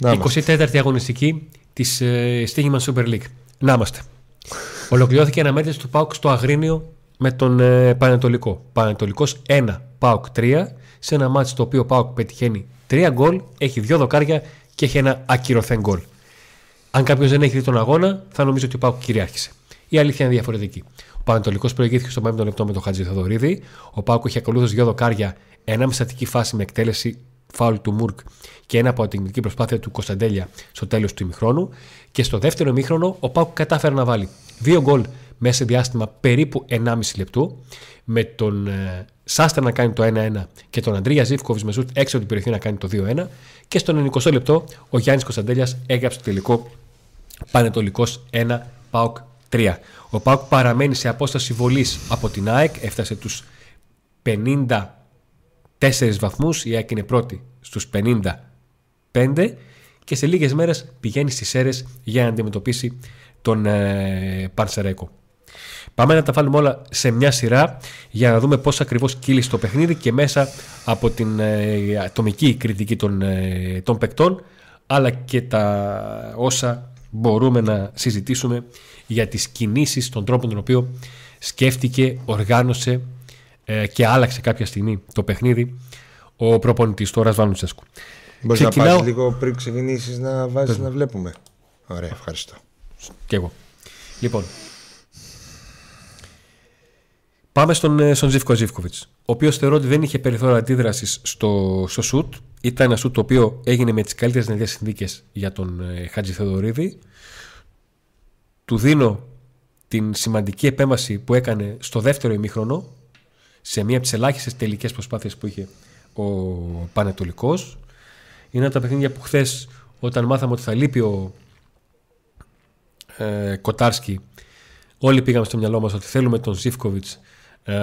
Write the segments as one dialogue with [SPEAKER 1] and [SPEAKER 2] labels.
[SPEAKER 1] 24η αγωνιστική της ε, Στίγημα Super League. Να είμαστε. Ολοκληρώθηκε ένα μέτρηση του Πάουκ στο Αγρίνιο με τον ε, Πανετολικό. Πανετολικός 1, Πάουκ 3, σε ένα μάτι το οποίο ο Πάουκ πετυχαίνει 3 γκολ, έχει 2 δοκάρια και έχει ένα ακυρωθέν γκολ. Αν κάποιος δεν έχει δει τον αγώνα, θα νομίζει ότι ο Πάουκ κυριάρχησε. Η αλήθεια είναι διαφορετική. Ο Πανετολικός προηγήθηκε στο 5ο λεπτό με τον Χατζη Θεοδωρίδη. Ο Πάουκ είχε ακολούθως δύο δοκάρια, ένα με στατική φάση με εκτέλεση φάουλ του Μουρκ και ένα από την τεχνική προσπάθεια του Κωνσταντέλια στο τέλος του ημιχρόνου. Και στο δεύτερο ημίχρονο ο Πάουκ κατάφερε να βάλει δύο γκολ μέσα σε διάστημα περίπου 1,5 λεπτού με τον ε, Σάστερ να κάνει το 1-1 και τον Αντρία Ζήφκοβιτ με σουτ έξω από την περιοχή να κάνει το 2-1 και στον 20 λεπτό ο Γιάννης Κωνσταντέλιας έγραψε το τελικό Πανετολικός 1 Πάουκ 3. Ο Πάουκ παραμένει σε απόσταση βολής από την ΑΕΚ, έφτασε τους 54 βαθμούς, η ΑΕΚ είναι πρώτη στους 55 και σε λίγες μέρες πηγαίνει στις ΣΕΡΕΣ για να αντιμετωπίσει τον ε, Πανσερέκο. Πάμε να τα βάλουμε όλα σε μια σειρά για να δούμε πώς ακριβώς κύλησε το παιχνίδι και μέσα από την ε, ατομική κριτική των, ε, των παικτών αλλά και τα όσα μπορούμε να συζητήσουμε για τις κινήσεις, τον τρόπο τον οποίο σκέφτηκε, οργάνωσε ε, και άλλαξε κάποια στιγμή το παιχνίδι ο προπονητής του Ρασβάνου Τσέσκου.
[SPEAKER 2] Μπορείς Ξεκινάω... να πας λίγο πριν ξεκινήσεις να βάζεις να βλέπουμε. Ωραία, ευχαριστώ.
[SPEAKER 1] Και εγώ. Λοιπόν, πάμε στον, ε, στον Ζήφκο Ζήφκοβιτς, ο οποίος θεωρώ ότι δεν είχε περιθώριο αντίδρασης στο, στο σουτ. Ήταν ένα σουτ το οποίο έγινε με τις καλύτερες δυνατές συνθήκες για τον ε, Χατζη Θεοδωρίδη. Του δίνω την σημαντική επέμβαση που έκανε στο δεύτερο ημίχρονο σε μία από τις ελάχιστες τελικές προσπάθειες που είχε ο Πανετολικός. Είναι από τα παιχνίδια που χθες, όταν μάθαμε ότι θα λείπει ο ε, Κοτάρσκι, όλοι πήγαμε στο μυαλό μας ότι θέλουμε τον Ζήφκοβιτς ε,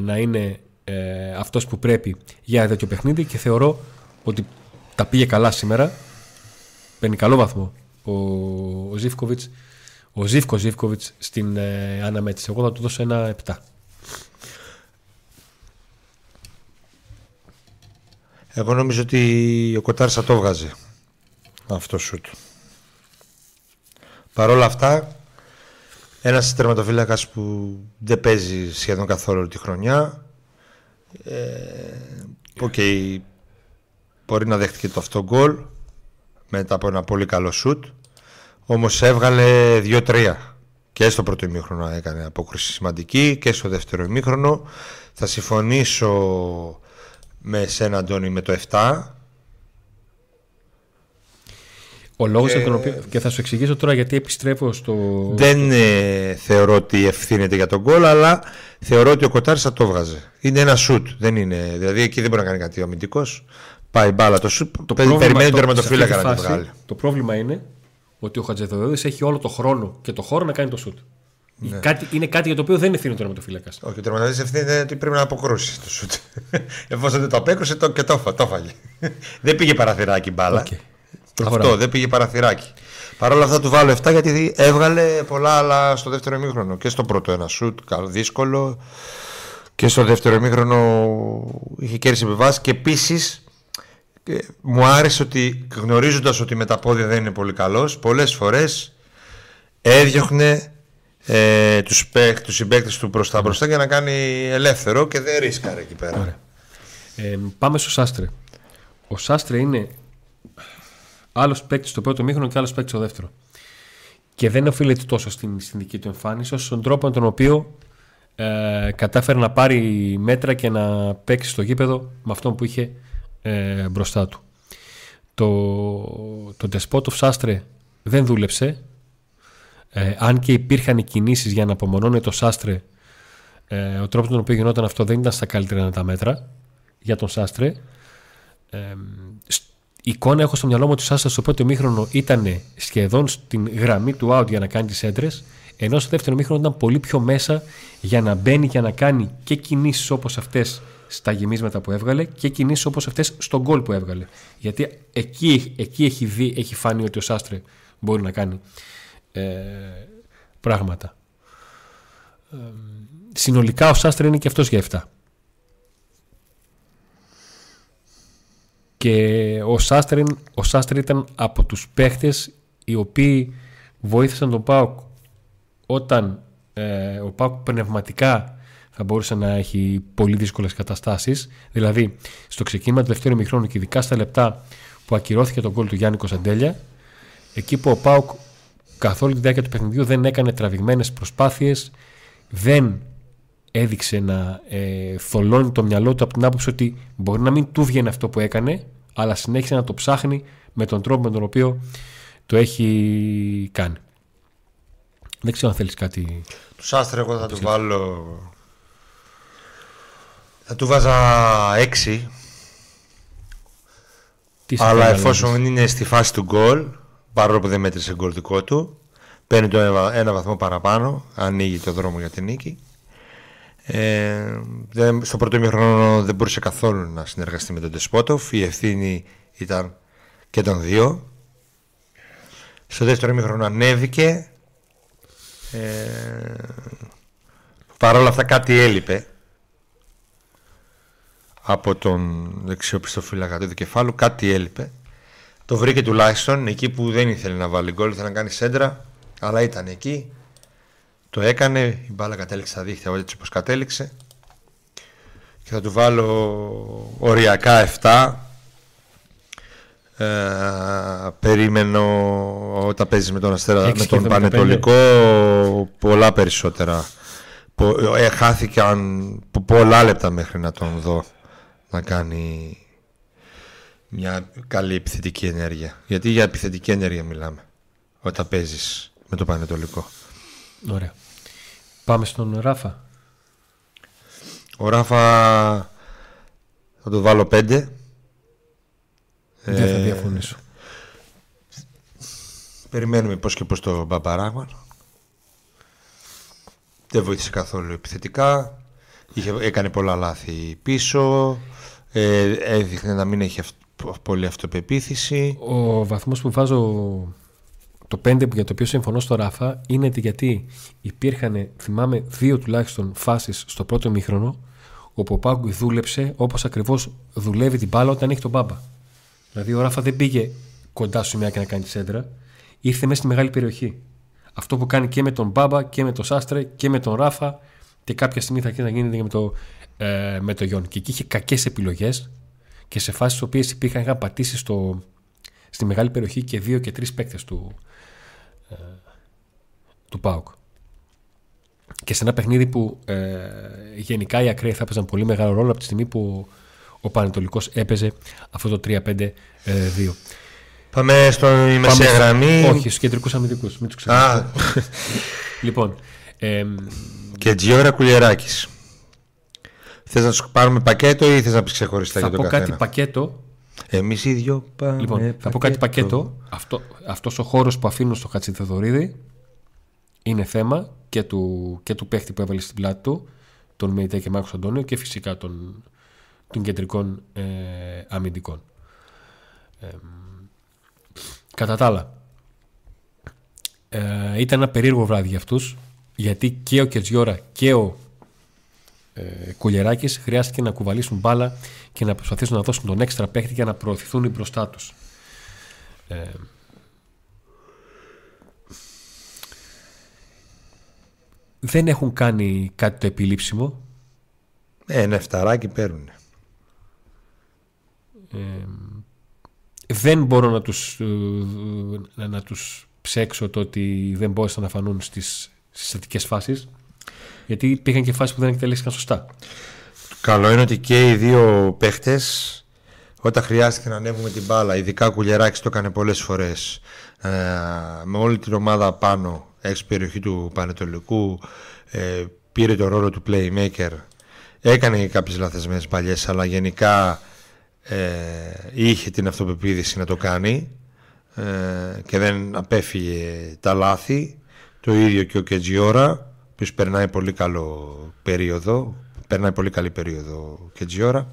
[SPEAKER 1] να είναι ε, αυτός που πρέπει για ένα τέτοιο παιχνίδι και θεωρώ ότι τα πήγε καλά σήμερα. Παίρνει καλό βαθμό ο, ο Ζήφκοβιτς ο Ζήφκο Ζήφκοβιτς στην ε, αναμέτρηση. Εγώ θα του δώσω ένα 7.
[SPEAKER 2] Εγώ νομίζω ότι ο Κοτάρ θα το βγάζει αυτό σουτ. Παρ' όλα αυτά, ένας τερματοφύλακας που δεν παίζει σχεδόν καθόλου τη χρονιά. Οκ, ε, μπορεί να δέχτηκε το αυτό γκολ μετά από ένα πολύ καλό σουτ. Όμως έβγαλε 2-3 και στο πρώτο ημίχρονο έκανε απόκρουση σημαντική και στο δεύτερο ημίχρονο. Θα συμφωνήσω με σένα Αντώνη με το 7
[SPEAKER 1] ο λόγος για τον οποίο. και θα σου εξηγήσω τώρα γιατί επιστρέφω στο.
[SPEAKER 2] Δεν ε, θεωρώ ότι ευθύνεται για το γκολ, αλλά θεωρώ ότι ο Κοτάρης θα το βγάζει. Είναι ένα σουτ. Δεν είναι, δηλαδή εκεί δεν μπορεί να κάνει κάτι ο αμυντικός. Πάει μπάλα το σουτ. Το περιμένει το τερματοφύλακα να το βγάλει.
[SPEAKER 1] Το πρόβλημα είναι ότι ο Χατζεδοδέδη έχει όλο το χρόνο και το χώρο να κάνει το σουτ. Ναι. Κάτι, είναι κάτι για το οποίο δεν ευθύνει ο τερματοφύλακα.
[SPEAKER 2] Όχι, ο τερματοφύλακας ευθύνεται ότι πρέπει να αποκρούσει το σουτ. Εφόσον δεν το απέκρουσε το, και το, το φάγε. δεν πήγε παραθυράκι μπάλα. Okay. Αυτό δεν πήγε παραθυράκι. Παρ' όλα αυτά του βάλω 7 γιατί έβγαλε πολλά άλλα στο δεύτερο ημίχρονο. Και στο πρώτο ένα σουτ, δύσκολο. Και στο δεύτερο ημίχρονο είχε κέρδισει επιβάσει. Και επίσης μου άρεσε ότι γνωρίζοντας ότι με τα πόδια δεν είναι πολύ καλός, πολλές φορές έδιωχνε ε, τους, τους συμπαίκτες του μπροστά μπροστά για να κάνει ελεύθερο και δεν ρίσκαρε εκεί πέρα.
[SPEAKER 1] Ε, πάμε στο Σάστρε. Ο Σάστρε είναι άλλος παίκτης στο πρώτο μήχρονο και άλλος παίκτης στο δεύτερο. Και δεν οφείλεται τόσο στην, στην δική του εμφάνιση, όσο στον τρόπο με τον οποίο ε, κατάφερε να πάρει μέτρα και να παίξει στο γήπεδο με αυτόν που είχε ε, μπροστά του. Το, το Despot of δεν δούλεψε. Ε, αν και υπήρχαν οι κινήσεις για να απομονώνει το Σάστρε, ε, ο τρόπος τον οποίο γινόταν αυτό δεν ήταν στα καλύτερα τα μέτρα για τον Σάστρε. Ε, η εικόνα έχω στο μυαλό μου ότι ο Σάστα στο πρώτο μήχρονο ήταν σχεδόν στην γραμμή του out για να κάνει τις έντρες, ενώ στο δεύτερο μήχρονο ήταν πολύ πιο μέσα για να μπαίνει και να κάνει και κινήσεις όπως αυτές στα γεμίσματα που έβγαλε και κινήσεις όπως αυτές στον γκολ που έβγαλε. Γιατί εκεί, εκεί έχει, δει, έχει φάνει ότι ο Σάστρε μπορεί να κάνει ε, πράγματα. Ε, συνολικά ο Σάστρε είναι και αυτός για 7. και ο Σάστριν, ο Σάστριν ήταν από τους παίχτες οι οποίοι βοήθησαν τον Πάουκ όταν ε, ο Πάουκ πνευματικά θα μπορούσε να έχει πολύ δύσκολες καταστάσεις δηλαδή στο ξεκίνημα του δεύτερου μηχρόνου και ειδικά στα λεπτά που ακυρώθηκε τον κόλ του Γιάννη Κωνσταντέλια εκεί που ο Πάουκ καθ' όλη τη διάρκεια του παιχνιδιού δεν έκανε τραβηγμένες προσπάθειες δεν έδειξε να ε, θολώνει το μυαλό του από την άποψη ότι μπορεί να μην του βγαίνει αυτό που έκανε αλλά συνέχισε να το ψάχνει με τον τρόπο με τον οποίο το έχει κάνει. Δεν ξέρω αν θέλεις κάτι...
[SPEAKER 2] Τους άστρε εγώ θα του βάλω... Θα του βάζα έξι. αλλά εφόσον είναι στη φάση του γκολ, παρόλο που δεν μέτρησε γκολ δικό του, παίρνει το ένα βαθμό παραπάνω, ανοίγει το δρόμο για την νίκη. Ε, στο πρώτο ημίχρονο δεν μπορούσε καθόλου να συνεργαστεί με τον Τεσπότοφ. Η ευθύνη ήταν και των δύο. Στο δεύτερο ημίχρονο ανέβηκε. Ε, Παρ' όλα αυτά κάτι έλειπε από τον δεξιό πιστοφύλακα του κεφάλου. Κάτι έλειπε. Το βρήκε τουλάχιστον εκεί που δεν ήθελε να βάλει γκολ, ήθελε να κάνει σέντρα, αλλά ήταν εκεί. Το έκανε, η μπάλα κατέληξε στα δίχτυα έτσι όπως κατέληξε. Και θα του βάλω οριακά 7 ε, περίμενω όταν παίζεις με τον Αστέρα με τον Πανετολικό πολλά περισσότερα. Ε, χάθηκαν πολλά λεπτά μέχρι να τον δω να κάνει μια καλή επιθετική ενέργεια γιατί για επιθετική ενέργεια μιλάμε όταν παίζεις με το Πανετολικό
[SPEAKER 1] Ωραία Πάμε στον Ράφα.
[SPEAKER 2] Ο Ράφα θα το βάλω πέντε.
[SPEAKER 1] Δεν θα ε, διαφωνήσω.
[SPEAKER 2] Περιμένουμε πώς και πώς το Μπαμπαράγμαν. Δεν βοήθησε καθόλου επιθετικά. Είχε, έκανε πολλά λάθη πίσω. Ε, έδειχνε να μην έχει πολύ αυτοπεποίθηση.
[SPEAKER 1] Ο βαθμός που βάζω το 5 για το οποίο συμφωνώ στο Ράφα είναι γιατί υπήρχαν, θυμάμαι, δύο τουλάχιστον φάσεις στο πρώτο μήχρονο όπου ο Πάγκου δούλεψε όπως ακριβώς δουλεύει την μπάλα όταν έχει τον μπάμπα. Δηλαδή ο Ράφα δεν πήγε κοντά σου μια και να κάνει σέντρα, ήρθε μέσα στη μεγάλη περιοχή. Αυτό που κάνει και με τον Μπάμπα και με τον Σάστρε και με τον Ράφα και κάποια στιγμή θα γίνει να γίνει και με το, ε, με το Γιον. Και εκεί είχε κακές επιλογές και σε φάσεις οποίες υπήρχαν, είχαν πατήσει στο, στη μεγάλη περιοχή και δύο και τρεις παίκτες του, ε, του ΠΑΟΚ. Και σε ένα παιχνίδι που ε, γενικά οι ακραίοι θα έπαιζαν πολύ μεγάλο ρόλο από τη στιγμή που ο Πανετολικός έπαιζε αυτό το 3-5-2.
[SPEAKER 2] Πάμε στο μεσαία γραμμή.
[SPEAKER 1] Όχι, στους κεντρικούς αμυντικούς. Μην τους ξεχνάτε. λοιπόν. Ε,
[SPEAKER 2] και Τζιόρα Κουλιεράκη. Θες να σου πάρουμε πακέτο ή θες να πεις ξεχωριστά
[SPEAKER 1] για
[SPEAKER 2] τον
[SPEAKER 1] καθένα. Θα πω κάτι πακέτο
[SPEAKER 2] Εμείς οι δυο πάμε.
[SPEAKER 1] Λοιπόν, θα πω κάτι πακέτο. Αυτό, αυτός ο χώρος που αφήνω στο Χατσιδεδορίδη είναι θέμα και του, και του παίχτη που έβαλε στην πλάτη του, τον Μεϊτέ και Μάρκος Αντώνιο και φυσικά των, των κεντρικών ε, αμυντικών. Ε, κατά τα άλλα, ε, ήταν ένα περίεργο βράδυ για αυτούς γιατί και ο Κετζιόρα και ο ε, Κουλιεράκης χρειάστηκε να κουβαλήσουν μπάλα και να προσπαθήσουν να δώσουν τον έξτρα παίχτη για να προωθηθούν μπροστά τους. Ε, δεν έχουν κάνει κάτι το επιλήψιμο.
[SPEAKER 2] Ε, ένα εφταράκι παίρνουν.
[SPEAKER 1] Ε, δεν μπορώ να τους, ε, να τους ψέξω το ότι δεν μπόρεσαν να φανούν στις συστατικές φάσεις γιατί πήγαν και φάσεις που δεν εκτελέστηκαν σωστά.
[SPEAKER 2] Καλό είναι ότι και οι δύο παίχτες, όταν χρειάστηκε να ανέβουμε την μπάλα, ειδικά ο Κουλιεράκης το έκανε πολλές φορές ε, με όλη την ομάδα πάνω έξω περιοχή του Πανετολικού ε, πήρε το ρόλο του playmaker. Έκανε και κάποιες λαθεσμένες παλιές αλλά γενικά ε, είχε την αυτοπεποίθηση να το κάνει ε, και δεν απέφυγε τα λάθη. Το ίδιο και ο Κετζιόρα που περνάει πολύ καλό περίοδο περνάει πολύ καλή περίοδο και Τζιόρα.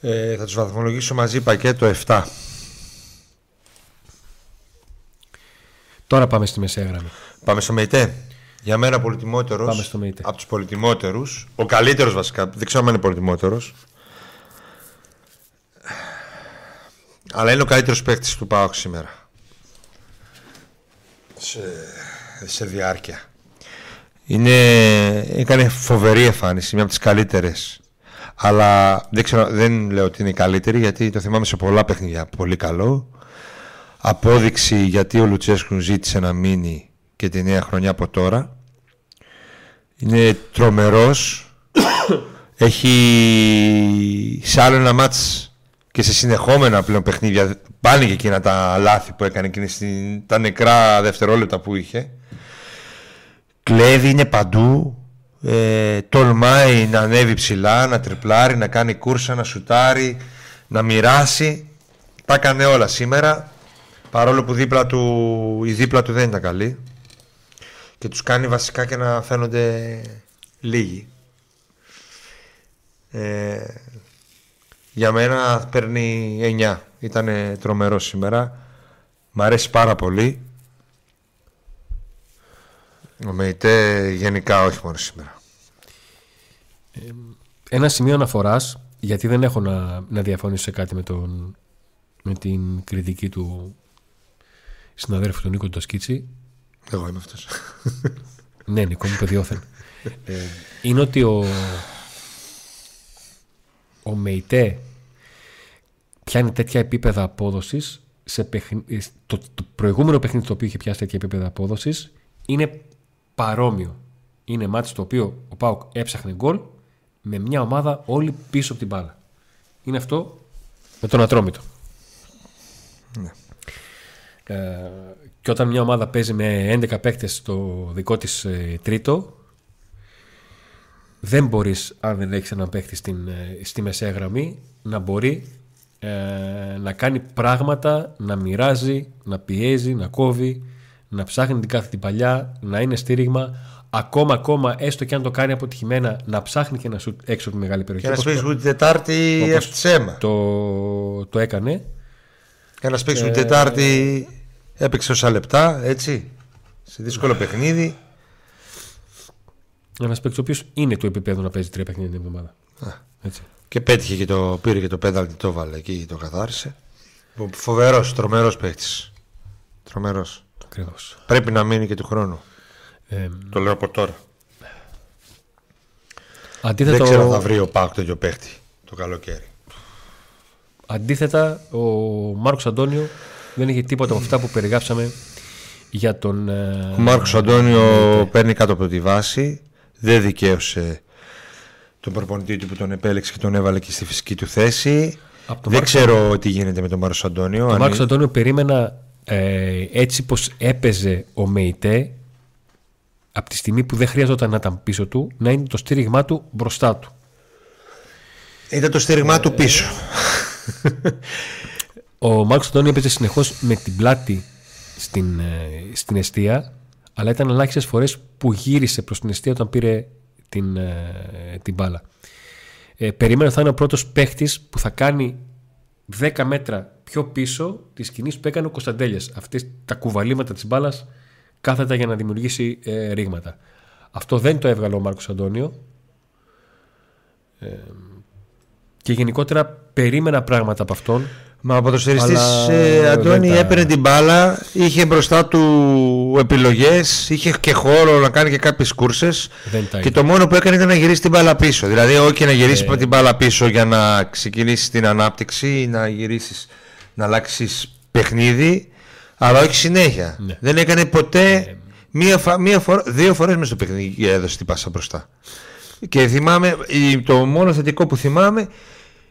[SPEAKER 2] Ε, θα τους βαθμολογήσω μαζί πακέτο 7.
[SPEAKER 1] Τώρα πάμε στη μεσαία γραμμή.
[SPEAKER 2] Πάμε στο ΜΕΙΤΕ. Για μένα πολυτιμότερος
[SPEAKER 1] πάμε στο ΜΕΙΤΕ.
[SPEAKER 2] από τους πολυτιμότερους, ο καλύτερος βασικά, δεν ξέρω αν είναι πολυτιμότερος. Αλλά είναι ο καλύτερος παίκτης του ΠΑΟΚ σήμερα. Σε, σε διάρκεια. Είναι, έκανε φοβερή εμφάνιση, μια από τις καλύτερες. Αλλά δεν, ξέρω, δεν λέω ότι είναι η καλύτερη γιατί το θυμάμαι σε πολλά παιχνίδια. Πολύ καλό. Απόδειξη γιατί ο Λουτσέσκου ζήτησε να μείνει και τη νέα χρονιά από τώρα. Είναι τρομερός. Έχει σε άλλο ένα μάτς και σε συνεχόμενα πλέον παιχνίδια πάνε και εκείνα τα λάθη που έκανε εκείνη στην, τα νεκρά δευτερόλεπτα που είχε. Κλέβει, είναι παντού. Ε, τολμάει να ανέβει ψηλά, να τριπλάρει, να κάνει κούρσα, να σουτάρει, να μοιράσει. Τα έκανε όλα σήμερα. Παρόλο που δίπλα του, η δίπλα του δεν ήταν καλή. Και τους κάνει βασικά και να φαίνονται λίγοι. Ε, για μένα παίρνει 9. Ήταν τρομερό σήμερα. Μ' αρέσει πάρα πολύ. Ο ΜΕΙΤΕ γενικά όχι μόνο σήμερα.
[SPEAKER 1] Ε, ένα σημείο αναφοράς, γιατί δεν έχω να, να διαφωνήσω σε κάτι με, τον, με την κριτική του συναδέλφου του Νίκο Ντοσκίτσι.
[SPEAKER 2] Εγώ είμαι αυτός.
[SPEAKER 1] ναι, Νίκο μου, παιδιόθεν. ε, είναι ότι ο, ο ΜΕΙΤΕ πιάνει τέτοια επίπεδα απόδοσης. Το, το προηγούμενο παιχνίδι το οποίο είχε πιάσει τέτοια επίπεδα απόδοσης είναι παρόμοιο. Είναι μάτι στο οποίο ο Πάουκ έψαχνε γκολ με μια ομάδα όλη πίσω από την μπάλα. Είναι αυτό με τον Ατρόμητο. Ναι. Ε, και όταν μια ομάδα παίζει με 11 παίκτες στο δικό της ε, τρίτο δεν μπορείς αν δεν έχεις έναν παίκτη στην, ε, στη μεσαία γραμμή να μπορεί ε, να κάνει πράγματα, να μοιράζει, να πιέζει, να κόβει, να ψάχνει την κάθε την παλιά, να είναι στήριγμα. Ακόμα, ακόμα, έστω και αν το κάνει αποτυχημένα, να ψάχνει και να σου έξω από τη μεγάλη περιοχή.
[SPEAKER 2] Και να σπίξει την Τετάρτη αίμα.
[SPEAKER 1] Το, το έκανε.
[SPEAKER 2] Και να σπίξει την Τετάρτη έπαιξε όσα λεπτά, έτσι. Σε δύσκολο παιχνίδι.
[SPEAKER 1] Ένα παίκτη ο οποίος είναι του επίπεδου να παίζει τρία παιχνίδια την εβδομάδα. Έτσι.
[SPEAKER 2] Και πέτυχε και το πήρε και το πένταλτι το βάλε εκεί, το καθάρισε. Φοβερός, τρομερός παίκτης. Τρομερός. Πρέπει να μείνει και του χρόνου. Ε, το λέω από τώρα. Αντίθετα, Δεν ξέρω αν θα βρει ο Πάκ τέτοιο παίκτη το καλοκαίρι.
[SPEAKER 1] Αντίθετα, ο Μάρκος Αντώνιο δεν είχε τίποτα από αυτά που περιγράψαμε για τον.
[SPEAKER 2] Ε, ο Μάρκος Αντώνιο παίρνει κάτω από τη βάση. Δεν δικαίωσε τον προπονητή του που τον επέλεξε και τον έβαλε και στη φυσική του θέση. Δεν ξέρω τι γίνεται με τον Μάρκος Αντώνιο.
[SPEAKER 1] Τον Μάρκος Αντώνιο περίμενα ε, έτσι πως έπαιζε ο ΜΕΙΤΕ από τη στιγμή που δεν χρειαζόταν να ήταν πίσω του να είναι το στήριγμά του μπροστά του.
[SPEAKER 2] Ήταν το στήριγμά του πίσω.
[SPEAKER 1] Ο Μάρκος Αντώνιο έπαιζε συνεχώς με την πλάτη στην, ε, στην αιστεία αλλά ήταν ελάχιστες φορές που γύρισε προς την αιστεία όταν πήρε την, ε, την μπάλα. Ε, περίμενα θα είναι ο πρώτος παίχτης που θα κάνει 10 μέτρα πιο πίσω της σκηνής που έκανε ο Κωνσταντέλιας. Αυτές τα κουβαλήματα της μπάλας κάθετα για να δημιουργήσει ε, ρήγματα. Αυτό δεν το έβγαλε ο Μάρκος Αντώνιο. Ε, και γενικότερα περίμενα πράγματα από αυτόν.
[SPEAKER 2] Μα ο ποδοσφαιριστής ε, Αντώνη τα... έπαιρνε την μπάλα, είχε μπροστά του επιλογές, είχε και χώρο να κάνει και κάποιες κούρσες. Και το μόνο που έκανε ήταν να γυρίσει την μπάλα πίσω. Δηλαδή, όχι να γυρίσεις ε... την μπάλα πίσω για να ξεκινήσεις την ανάπτυξη ή να γυρίσεις να αλλάξεις παιχνίδι, αλλά όχι συνέχεια. Ναι. Δεν έκανε ποτέ ναι. μία, μία φορά, δύο φορές μέσα στο παιχνίδι έδωσε την πάσα μπροστά. Και θυμάμαι, το μόνο θετικό που θυμάμαι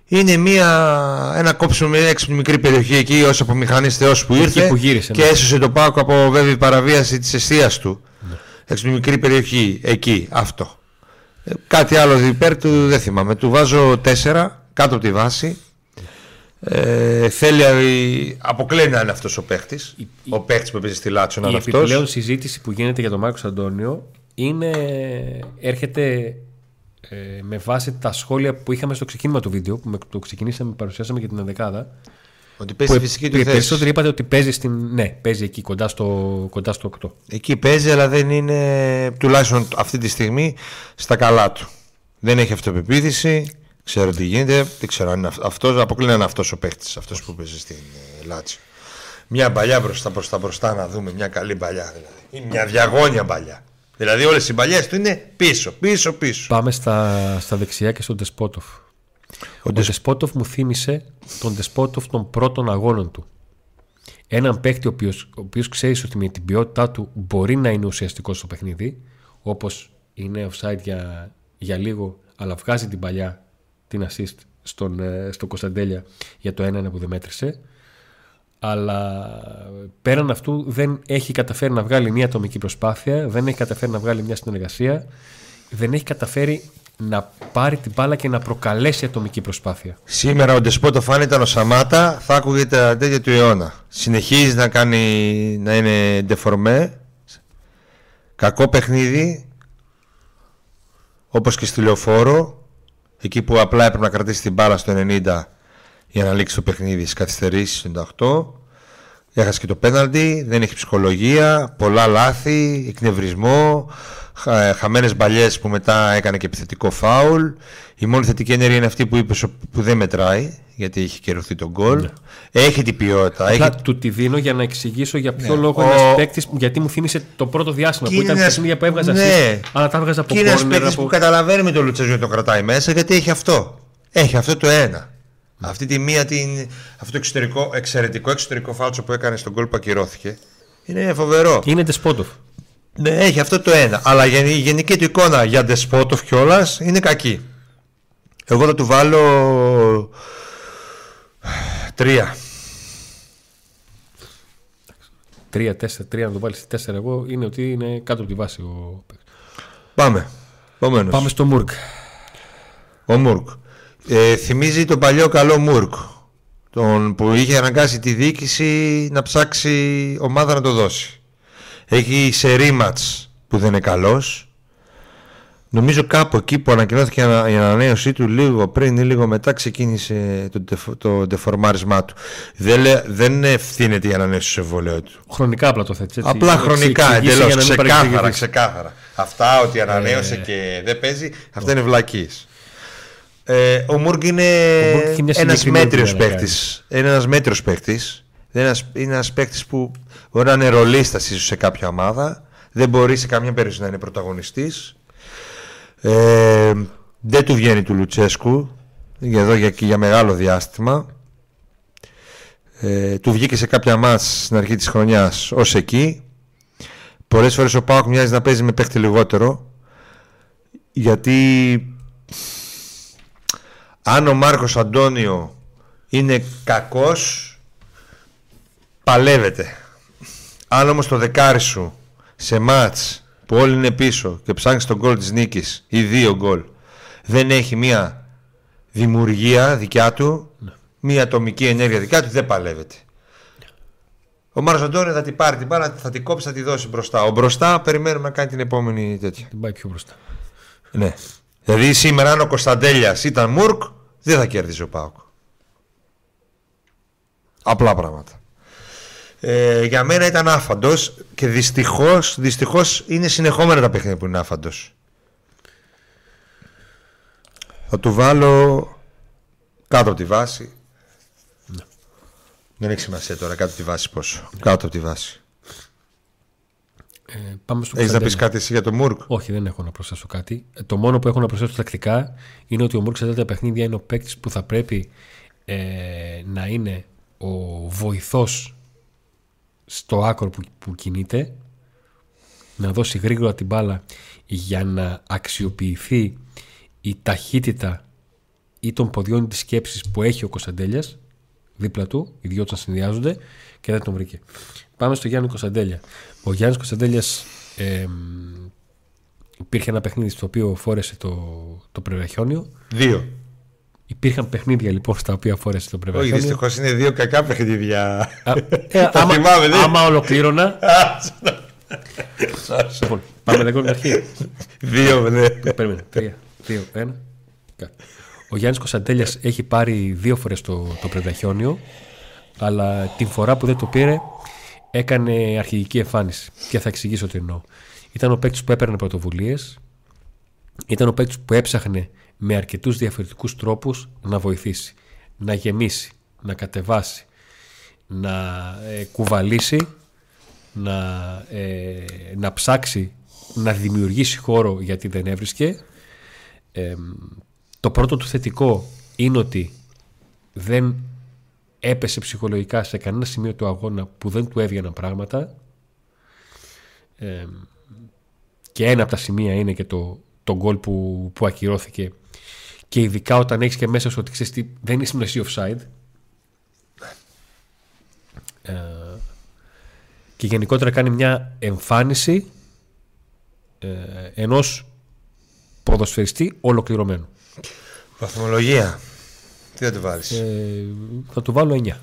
[SPEAKER 2] είναι μια, ένα κόψιμο με έξυπνη μικρή περιοχή εκεί όσο από μηχανή Θεός που ήρθε
[SPEAKER 1] που γύρισε,
[SPEAKER 2] και ναι. έσωσε τον Πάκο από βέβαιη παραβίαση της αιστείας του. Ναι. Έξυπνη μικρή περιοχή εκεί, αυτό. Ε, κάτι άλλο διπέρ του δεν θυμάμαι. Του βάζω 4 κάτω από τη βάση. Ε, θέλει, αποκλεί να είναι αυτός ο παίχτης. Ο παίχτης που παίζει στη Λάτσο να είναι αυτός.
[SPEAKER 1] Η επιπλέον συζήτηση που γίνεται για τον Μάρκο Αντώνιο είναι, έρχεται ε, με βάση τα σχόλια που είχαμε στο ξεκίνημα του βίντεο, που το ξεκινήσαμε, παρουσιάσαμε και την ενδεκάδα.
[SPEAKER 2] Ότι παίζει φυσική του θέση.
[SPEAKER 1] Περισσότεροι είπατε ότι παίζει στην. Ναι, παίζει εκεί κοντά στο, κοντά στο 8.
[SPEAKER 2] Εκεί παίζει, αλλά δεν είναι τουλάχιστον αυτή τη στιγμή στα καλά του. Δεν έχει αυτοπεποίθηση, Ξέρω τι γίνεται, δεν ξέρω αν αυτό. Αποκλεί να είναι αυτός ο παίχτη, αυτός που παίζει στην ε, Λάτσιο. Μια παλιά μπροστά, μπροστά, μπροστά να δούμε, μια καλή παλιά δηλαδή. Ή μια διαγώνια παλιά. Δηλαδή όλες οι παλιέ του είναι πίσω, πίσω, πίσω.
[SPEAKER 1] Πάμε στα, στα δεξιά και στον Ντεσπότοφ. Ο, ο Ντεσπότοφ μου θύμισε τον Ντεσπότοφ των πρώτων αγώνων του. Έναν παίκτη ο οποίος, ο οποίος ξέρεις ότι με την ποιότητά του μπορεί να είναι ουσιαστικός στο παιχνίδι, όπως είναι offside για, για λίγο, αλλά βγάζει την παλιά, την assist στον, ε, στον Κωνσταντέλια για το 1-1 που δεν μέτρησε. Αλλά πέραν αυτού δεν έχει καταφέρει να βγάλει μια ατομική προσπάθεια, δεν έχει καταφέρει να βγάλει μια συνεργασία, δεν έχει καταφέρει να πάρει την μπάλα και να προκαλέσει ατομική προσπάθεια.
[SPEAKER 2] Σήμερα ο Ντεσπότο Φάν ήταν ο Σαμάτα, θα άκουγε τα τέτοια του αιώνα. Συνεχίζει να, κάνει, να είναι ντεφορμέ, κακό παιχνίδι, όπως και στη λεωφόρο, εκεί που απλά έπρεπε να κρατήσει την μπάλα στο 90 για να λήξει το παιχνίδι στις καθυστερήσεις 98. Έχασε και το πέναλτι, δεν έχει ψυχολογία, πολλά λάθη, εκνευρισμό, ε, χαμένες μπαλιές που μετά έκανε και επιθετικό φάουλ. Η μόνη θετική ενέργεια είναι αυτή που είπες που δεν μετράει, γιατί έχει καιρωθεί τον γκολ. Ναι. Έχει την ποιότητα.
[SPEAKER 1] Απλά έχει... του τη δίνω για να εξηγήσω για ποιο ναι. λόγο ο... ένα παίκτης, γιατί μου θύμισε το πρώτο διάστημα που ήταν παιχνίδια που έβγαζα ναι. αλλά τα έβγαζα από
[SPEAKER 2] κόρνερ. Και ένας παίκτης από... που καταλαβαίνει με τον Λουτσέζο το κρατάει μέσα, γιατί έχει αυτό. Έχει αυτό το ένα. Αυτή τη μία, την, αυτό το εξωτερικό, εξαιρετικό εξωτερικό φάλτσο που έκανε στον κόλ που ακυρώθηκε είναι φοβερό.
[SPEAKER 1] Είναι τεσπότοφ.
[SPEAKER 2] Ναι, έχει αυτό το ένα. Αλλά η γενική του εικόνα για Ντεσπότοφ κιόλας είναι κακή. Εγώ θα του βάλω τρία.
[SPEAKER 1] Τρία, τέσσερα, τρία να το βάλεις τέσσερα εγώ είναι ότι είναι κάτω από τη βάση ο
[SPEAKER 2] Πάμε.
[SPEAKER 1] Πάμε στο Μουρκ.
[SPEAKER 2] Ο Μουρκ. Ε, θυμίζει τον παλιό καλό Μουρκ. Τον που είχε αναγκάσει τη διοίκηση να ψάξει ομάδα να το δώσει. Έχει σε ρήματς που δεν είναι καλός. Νομίζω κάπου εκεί που ανακοινώθηκε η ανανέωσή του λίγο πριν ή λίγο μετά ξεκίνησε το, το δεφορμάρισμά του. Δεν, δεν ευθύνεται η ανανέωση του εμβολίου του.
[SPEAKER 1] Χρονικά απλά το θέτει.
[SPEAKER 2] Απλά χρονικά εντελώς. Ξεκάθαρα, ξεκάθαρα. Αυτά ότι ανανέωσε ε... και δεν παίζει, αυτά είναι βλακίες. Ε, ο Μούργκ είναι ένας μέτριος παίκτης. Είναι ένας μέτριος παίκτης. Είναι ένας παίκτης που μπορεί να είναι ρολίστας ίσως σε κάποια ομάδα. Δεν μπορεί σε καμία περίπτωση να είναι πρωταγωνιστής. Ε, δεν του βγαίνει του Λουτσέσκου για εδώ για, για μεγάλο διάστημα. Ε, του βγήκε σε κάποια μάτς στην αρχή της χρονιάς ως εκεί. Πολλές φορές ο Πάοκ μοιάζει να παίζει με παίχτη λιγότερο γιατί αν ο Μάρκος Αντώνιο είναι κακός παλεύεται αν όμως το δεκάρι σου σε μάτς που όλοι είναι πίσω και ψάχνεις τον γκολ της νίκης ή δύο γκολ δεν έχει μία δημιουργία δικιά του ναι. μία ατομική ενέργεια δικιά του δεν παλεύεται ο Μάρκος Αντώνιο θα την πάρει την πάρα, θα την κόψει, θα τη δώσει μπροστά. Ο μπροστά περιμένουμε να κάνει την επόμενη τέτοια.
[SPEAKER 1] Την πάει πιο μπροστά.
[SPEAKER 2] Ναι. Δηλαδή σήμερα αν ο Κωνσταντέλιας ήταν Μουρκ, δεν θα κέρδιζε ο Πάοκ. Απλά πράγματα. Ε, για μένα ήταν άφαντος και δυστυχώς δυστυχώς είναι συνεχόμενα τα παιχνίδια που είναι άφαντος. Θα του βάλω κάτω από τη βάση. Ναι. Δεν έχει σημασία τώρα κάτω από τη βάση πόσο. Κάτω από τη βάση.
[SPEAKER 1] Ε, πάμε
[SPEAKER 2] Έχεις να πεις κάτι εσύ για το Μούρκ.
[SPEAKER 1] Όχι, δεν έχω να προσθέσω κάτι. Ε, το μόνο που έχω να προσθέσω τακτικά είναι ότι ο Μούρκ σε τέτοια παιχνίδια είναι ο παίκτης που θα πρέπει ε, να είναι ο βοηθός στο άκρο που, που κινείται, να δώσει γρήγορα την μπάλα για να αξιοποιηθεί η ταχύτητα ή των ποδιών της σκέψης που έχει ο Κωνσταντέλιας δίπλα του, οι δυο τους συνδυάζονται και δεν τον βρήκε. Πάμε στο Γιάννη Κωνσταντέλια. Ο Γιάννης Κωνσταντέλιας ε, υπήρχε ένα παιχνίδι στο οποίο φόρεσε το, το πρεβαχιόνιο.
[SPEAKER 2] Δύο.
[SPEAKER 1] Υπήρχαν παιχνίδια λοιπόν στα οποία φόρεσε το πρεβαχιόνιο.
[SPEAKER 2] Όχι, δυστυχώς είναι δύο κακά παιχνίδια.
[SPEAKER 1] ε, άμα, θυμάμαι, άμα ολοκλήρωνα. λοιπόν, πάμε λίγο την αρχή.
[SPEAKER 2] Δύο, ναι.
[SPEAKER 1] Περίμενε. Τρία, δύο, ένα. Ο Γιάννης Κωνσταντέλιας έχει πάρει δύο φορές το, το πρεβαχιόνιο, αλλά την φορά που δεν το πήρε έκανε αρχηγική εμφάνιση. Και θα εξηγήσω τι εννοώ. Ήταν ο παίκτης που έπαιρνε πρωτοβουλίες, ήταν ο παίκτης που έψαχνε με αρκετούς διαφορετικούς τρόπους να βοηθήσει, να γεμίσει, να κατεβάσει, να ε, κουβαλήσει, να, ε, να ψάξει, να δημιουργήσει χώρο γιατί δεν έβρισκε. Το πρώτο του θετικό είναι ότι δεν έπεσε ψυχολογικά σε κανένα σημείο του αγώνα που δεν του έβγαιναν πράγματα. Και ένα από τα σημεία είναι και το, το γκολ που, που ακυρώθηκε. Και ειδικά όταν έχεις και μέσα σου ότι ξέρεις τι, δεν είσαι εσύ offside. Ε, και γενικότερα κάνει μια εμφάνιση ε, ενός ποδοσφαιριστή ολοκληρωμένου.
[SPEAKER 2] Βαθμολογία. Τι θα του βάλεις;
[SPEAKER 1] Ε, θα του βάλω 9.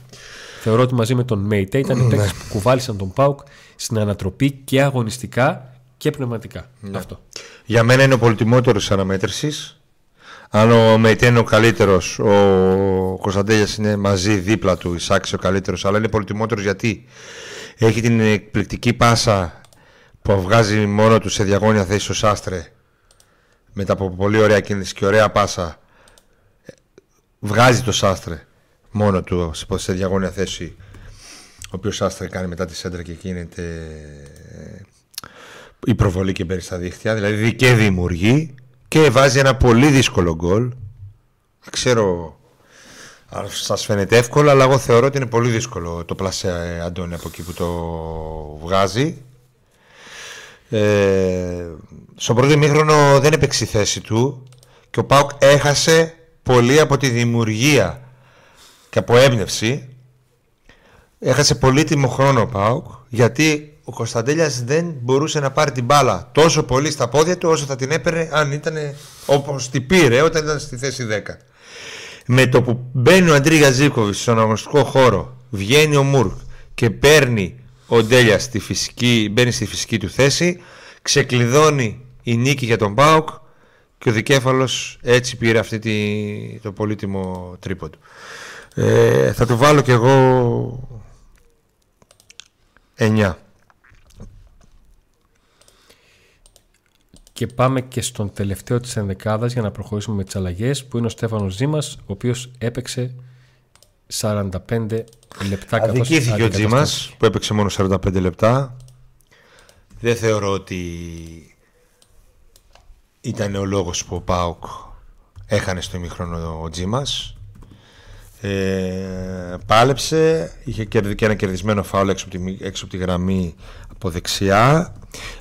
[SPEAKER 1] Θεωρώ ότι μαζί με τον Μέιτε ήταν οι παίκτες που κουβάλισαν τον Πάουκ στην ανατροπή και αγωνιστικά και πνευματικά. Ναι. Αυτό.
[SPEAKER 2] Για μένα είναι ο πολυτιμότερος αναμέτρησης. Αν ο Μέιτε είναι ο καλύτερος, ο Κωνσταντέλιας είναι μαζί δίπλα του, Ισάξ ο καλύτερος, αλλά είναι πολυτιμότερος γιατί έχει την εκπληκτική πάσα που βγάζει μόνο του σε διαγώνια θέση ο Σάστρε μετά από πολύ ωραία κίνηση και ωραία πάσα βγάζει το Σάστρε μόνο του σε διαγώνια θέση ο οποίος Σάστρε κάνει μετά τη σέντρα και γίνεται ε, η προβολή και μπαίνει στα δίχτυα. Δηλαδή και δημιουργεί και βάζει ένα πολύ δύσκολο γκολ. Δεν ξέρω αν σας φαίνεται εύκολο αλλά εγώ θεωρώ ότι είναι πολύ δύσκολο το πλασέ ε, Αντώνη από εκεί που το βγάζει ε, στον πρώτο ημίχρονο δεν έπαιξε η θέση του και ο Πάουκ έχασε πολύ από τη δημιουργία και από έμπνευση. Έχασε πολύτιμο χρόνο ο Πάουκ γιατί ο Κωνσταντέλιας δεν μπορούσε να πάρει την μπάλα τόσο πολύ στα πόδια του όσο θα την έπαιρνε αν ήταν όπως την πήρε όταν ήταν στη θέση 10. Με το που μπαίνει ο Αντρίγια Ζήκοβιτς στον αγωνιστικό χώρο, βγαίνει ο Μουρκ και παίρνει ο Ντέλια στη φυσική, μπαίνει στη φυσική του θέση, ξεκλειδώνει η νίκη για τον Πάουκ και ο Δικέφαλος έτσι πήρε αυτή τη, το πολύτιμο τρίποντο. Ε, θα του βάλω κι εγώ 9.
[SPEAKER 1] Και πάμε και στον τελευταίο της ενδεκάδας για να προχωρήσουμε με τις αλλαγές που είναι ο Στέφανος Ζήμας ο οποίος έπαιξε 45 λεπτά
[SPEAKER 2] Αδικήθηκε ο Τζίμας που έπαιξε μόνο 45 λεπτά. Δεν θεωρώ ότι ήταν ο λόγος που ο Πάουκ έχανε στο ημίχρονο ο Τζίμας. Ε, πάλεψε είχε και ένα κερδισμένο φάουλ έξω από, τη, έξω από τη γραμμή από δεξιά.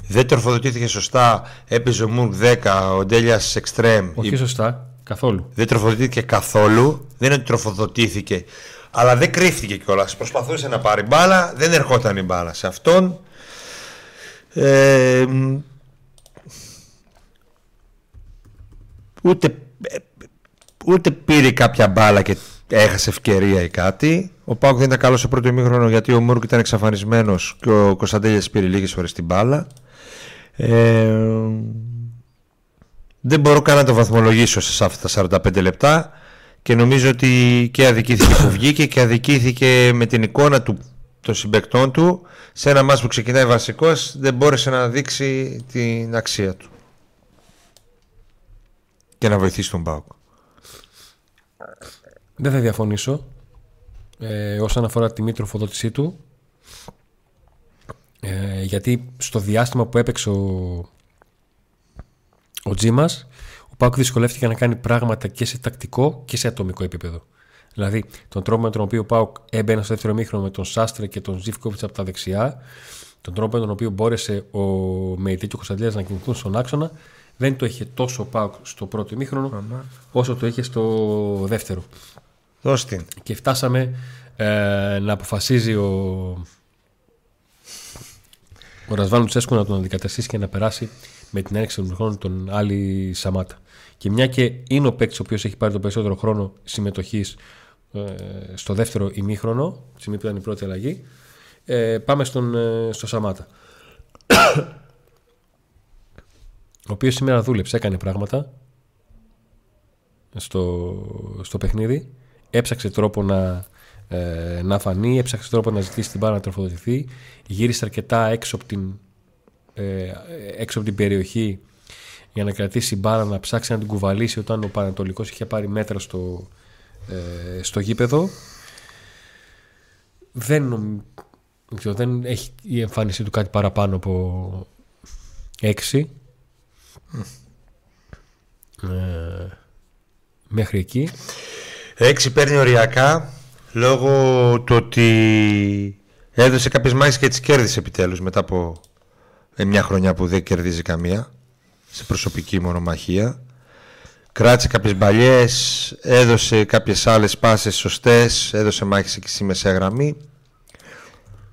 [SPEAKER 2] Δεν τροφοδοτήθηκε σωστά έπαιζε ο Μουρκ 10 ο Ντέλιας Εξτρέμ.
[SPEAKER 1] Όχι σωστά καθόλου
[SPEAKER 2] δεν τροφοδοτήθηκε καθόλου δεν είναι ότι τροφοδοτήθηκε αλλά δεν κρύφτηκε κιόλας. Προσπαθούσε να πάρει μπάλα, δεν ερχόταν η μπάλα σε αυτόν. Ε, ούτε, ούτε πήρε κάποια μπάλα και έχασε ευκαιρία ή κάτι. Ο Πάουκ δεν ήταν καλός στο πρώτο ημίχρονο γιατί ο Μούρκ ήταν εξαφανισμένος και ο Κωνσταντέλιας πήρε λίγες φορές την μπάλα. Ε, δεν μπορώ καν να το βαθμολογήσω σε αυτά τα 45 λεπτά και νομίζω ότι και αδικήθηκε που βγήκε και αδικήθηκε με την εικόνα του των συμπεκτών του σε ένα μάτς που ξεκινάει βασικός δεν μπόρεσε να δείξει την αξία του και να βοηθήσει τον Πάουκ.
[SPEAKER 1] Δεν θα διαφωνήσω ε, όσον αφορά τη μη τροφοδότησή του ε, γιατί στο διάστημα που έπαιξε ο, ο Τζίμας ο Πάουκ δυσκολεύτηκε να κάνει πράγματα και σε τακτικό και σε ατομικό επίπεδο. Δηλαδή, τον τρόπο με τον οποίο ο Πάουκ έμπαινε στο δεύτερο μήχρονο με τον Σάστρε και τον Ζήφκοβιτς από τα δεξιά, τον τρόπο με τον οποίο μπόρεσε ο Μεϊτή και ο Κωνσταντίνας να κινηθούν στον άξονα, δεν το είχε τόσο ο Πάουκ στο πρώτο μήχρονο όσο το είχε στο δεύτερο.
[SPEAKER 2] Δώστε.
[SPEAKER 1] Και φτάσαμε ε, να αποφασίζει ο, ο Ρασβάνου Τσέσκου να τον αντικαταστήσει και να περάσει με την έναρξη των χρόνων τον Άλλη Σαμάτα. Και μια και είναι ο παίκτης ο οποίος έχει πάρει τον περισσότερο χρόνο συμμετοχής ε, στο δεύτερο ημίχρονο, τη στιγμή που ήταν η πρώτη αλλαγή, ε, πάμε στον, ε, στο Σαμάτα. ο οποίος σήμερα δούλεψε, έκανε πράγματα στο, στο παιχνίδι, έψαξε τρόπο να, ε, να φανεί, έψαξε τρόπο να ζητήσει την πάρα να τροφοδοτηθεί, γύρισε αρκετά έξω από την, έξω από την περιοχή για να κρατήσει μπάλα να ψάξει να την κουβαλήσει όταν ο Πανατολικός είχε πάρει μέτρα στο, ε, στο γήπεδο. Δεν, δεν έχει η εμφάνισή του κάτι παραπάνω από έξι. Ε, μέχρι εκεί.
[SPEAKER 2] Έξι παίρνει οριακά λόγω του ότι έδωσε κάποιες μάχες και τις κέρδισε επιτέλους μετά από ε, μια χρονιά που δεν κερδίζει καμία σε προσωπική μονομαχία. Κράτησε κάποιες μπαλιές έδωσε κάποιες άλλες πάσες σωστές έδωσε μάχες εκεί στη μεσαία γραμμή.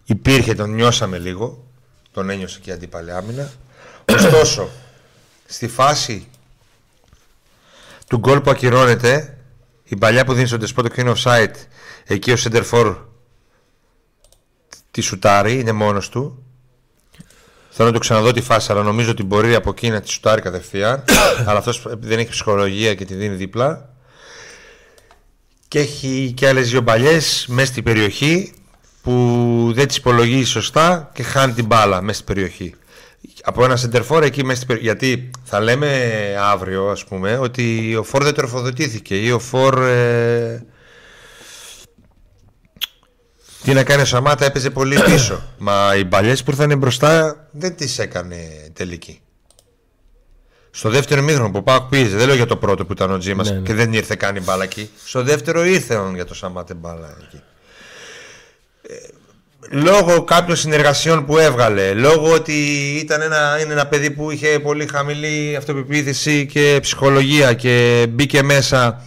[SPEAKER 2] Υπήρχε, τον νιώσαμε λίγο τον ένιωσε και η αντίπαλη άμυνα. Ωστόσο στη φάση του γκολ που ακυρώνεται η παλιά που δίνει στον Τεσπότο και είναι offside εκεί ο Σεντερφόρ τη σουτάρει, είναι μόνος του Θέλω να το ξαναδώ τη φάση, αλλά νομίζω ότι μπορεί από εκεί να τη σουτάρει κατευθείαν. αλλά αυτός δεν έχει ψυχολογία και τη δίνει δίπλα. Και έχει και άλλες δύο παλιέ μέσα στην περιοχή που δεν τις υπολογίζει σωστά και χάνει την μπάλα μέσα στην περιοχή. Από ένα σεντερφόρ εκεί μέσα στην περιοχή. Γιατί θα λέμε αύριο, ας πούμε, ότι ο Φόρ δεν τροφοδοτήθηκε ή ο Φόρ. Ε, τι να κάνει ο Σαμάτα έπαιζε πολύ πίσω. Μα οι παλιέ που ήρθαν μπροστά δεν τις έκανε τελική. Στο δεύτερο μήχρονο που πάω πίεζε, δεν λέω για το πρώτο που ήταν ο Τζίμας ναι, ναι. και δεν ήρθε καν η μπάλα εκεί. Στο δεύτερο ήρθε για το Σαμάτε μπάλα εκεί. Ε, λόγω κάποιων συνεργασιών που έβγαλε, λόγω ότι ήταν ένα, είναι ένα παιδί που είχε πολύ χαμηλή αυτοπεποίθηση και ψυχολογία και μπήκε μέσα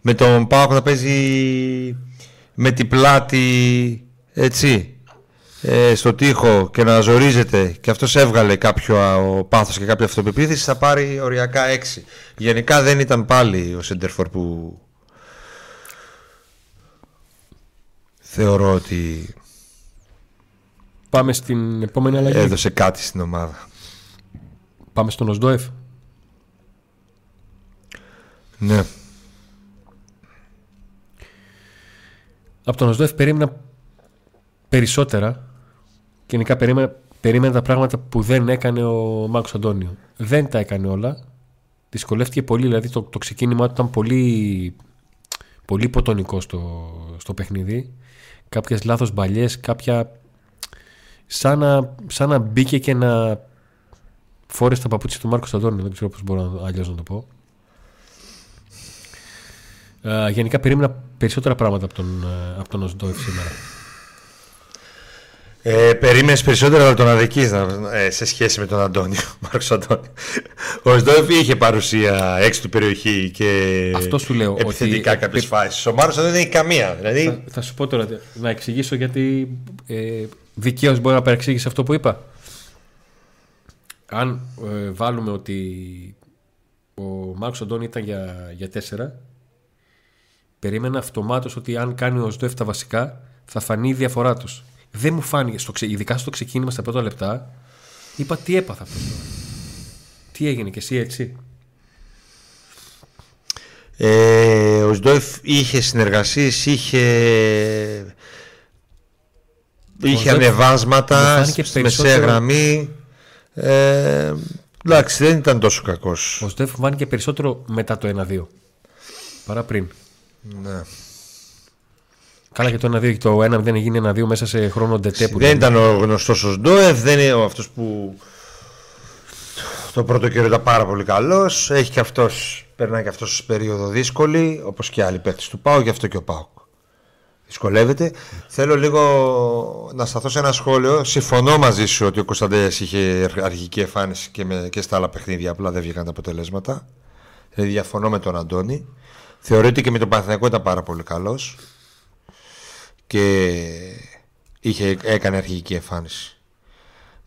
[SPEAKER 2] με τον Πάοκ να παίζει με την πλάτη έτσι ε, στο τοίχο και να ζορίζεται και αυτός έβγαλε κάποιο ο πάθος και κάποια αυτοπεποίθηση θα πάρει οριακά 6 γενικά δεν ήταν πάλι ο Σέντερφορ που θεωρώ ότι
[SPEAKER 1] Πάμε στην επόμενη αλλαγή.
[SPEAKER 2] έδωσε κάτι στην ομάδα.
[SPEAKER 1] Πάμε στον Οσδόεφ.
[SPEAKER 2] Ναι
[SPEAKER 1] Από τον Οσδόεφ περίμενα περισσότερα. Γενικά περίμενα, περίμενα τα πράγματα που δεν έκανε ο Μάκο Αντώνιο. Δεν τα έκανε όλα. Δυσκολεύτηκε πολύ, δηλαδή το, το ξεκίνημα του ήταν πολύ, πολύ υποτονικό στο, στο παιχνίδι. Κάποιες λάθος μπαλιές, κάποια. Σαν να, σαν να μπήκε και να φόρεσε τα παπούτσια του Μάρκος Αντώνιο. Δεν ξέρω πώς μπορώ αλλιώς να το πω. Uh, γενικά περίμενα περισσότερα πράγματα από τον, uh, από τον σήμερα.
[SPEAKER 2] Ε, Περίμενες περισσότερο να τον αδικείς ε, σε σχέση με τον Αντώνιο. Μάρκος Αντώνιο. Ο Σντόεφ είχε παρουσία έξω του περιοχή και
[SPEAKER 1] Αυτό σου λέω,
[SPEAKER 2] επιθετικά ότι... κάποιες φάσεις. Ο Μάρκος δεν έχει καμία. Δηλαδή...
[SPEAKER 1] Θα, θα, σου πω τώρα να εξηγήσω γιατί ε, δικαίως μπορεί να παρεξήγησε αυτό που είπα. Αν ε, βάλουμε ότι ο Μάρκος Αντώνιο ήταν για, για τέσσερα, περίμενα αυτομάτως ότι αν κάνει ο Σντόεφ τα βασικά, θα φανεί η διαφορά τους δεν μου φάνηκε, στο, ειδικά στο ξεκίνημα στα πρώτα λεπτά, είπα τι έπαθα αυτό τώρα; Τι έγινε και εσύ έτσι;
[SPEAKER 2] Ε, ο Οζντόεφ είχε συνεργασίες, είχε, είχε ανεβάσματα στη μεσαία γραμμή. Ε, εντάξει, δεν ήταν τόσο κακός.
[SPEAKER 1] Ο Οζντόεφ φάνηκε περισσότερο μετά το 1-2 παρά πριν.
[SPEAKER 2] Ναι.
[SPEAKER 1] Καλά και το 1-2 το 1 δεν έγινε 1-2 μέσα σε χρόνο ντετέ
[SPEAKER 2] που Δεν ήταν ο γνωστός ο Σντόεφ, δεν είναι αυτός που το πρώτο καιρό ήταν πάρα πολύ καλός. Έχει και αυτός, περνάει και αυτός περίοδο δύσκολη, όπως και άλλοι παίκτες του Πάου, γι' αυτό και ο Πάου. Δυσκολεύεται. Θέλω λίγο να σταθώ σε ένα σχόλιο. Συμφωνώ μαζί σου ότι ο Κωνσταντέλιας είχε αρχική εμφάνιση και, με, και στα άλλα παιχνίδια, απλά δεν βγήκαν τα αποτελέσματα. Δηλαδή διαφωνώ με τον Αντώνη. Θεωρείται και με τον Παναθηναϊκό ήταν πάρα πολύ καλός και είχε, έκανε αρχική εμφάνιση.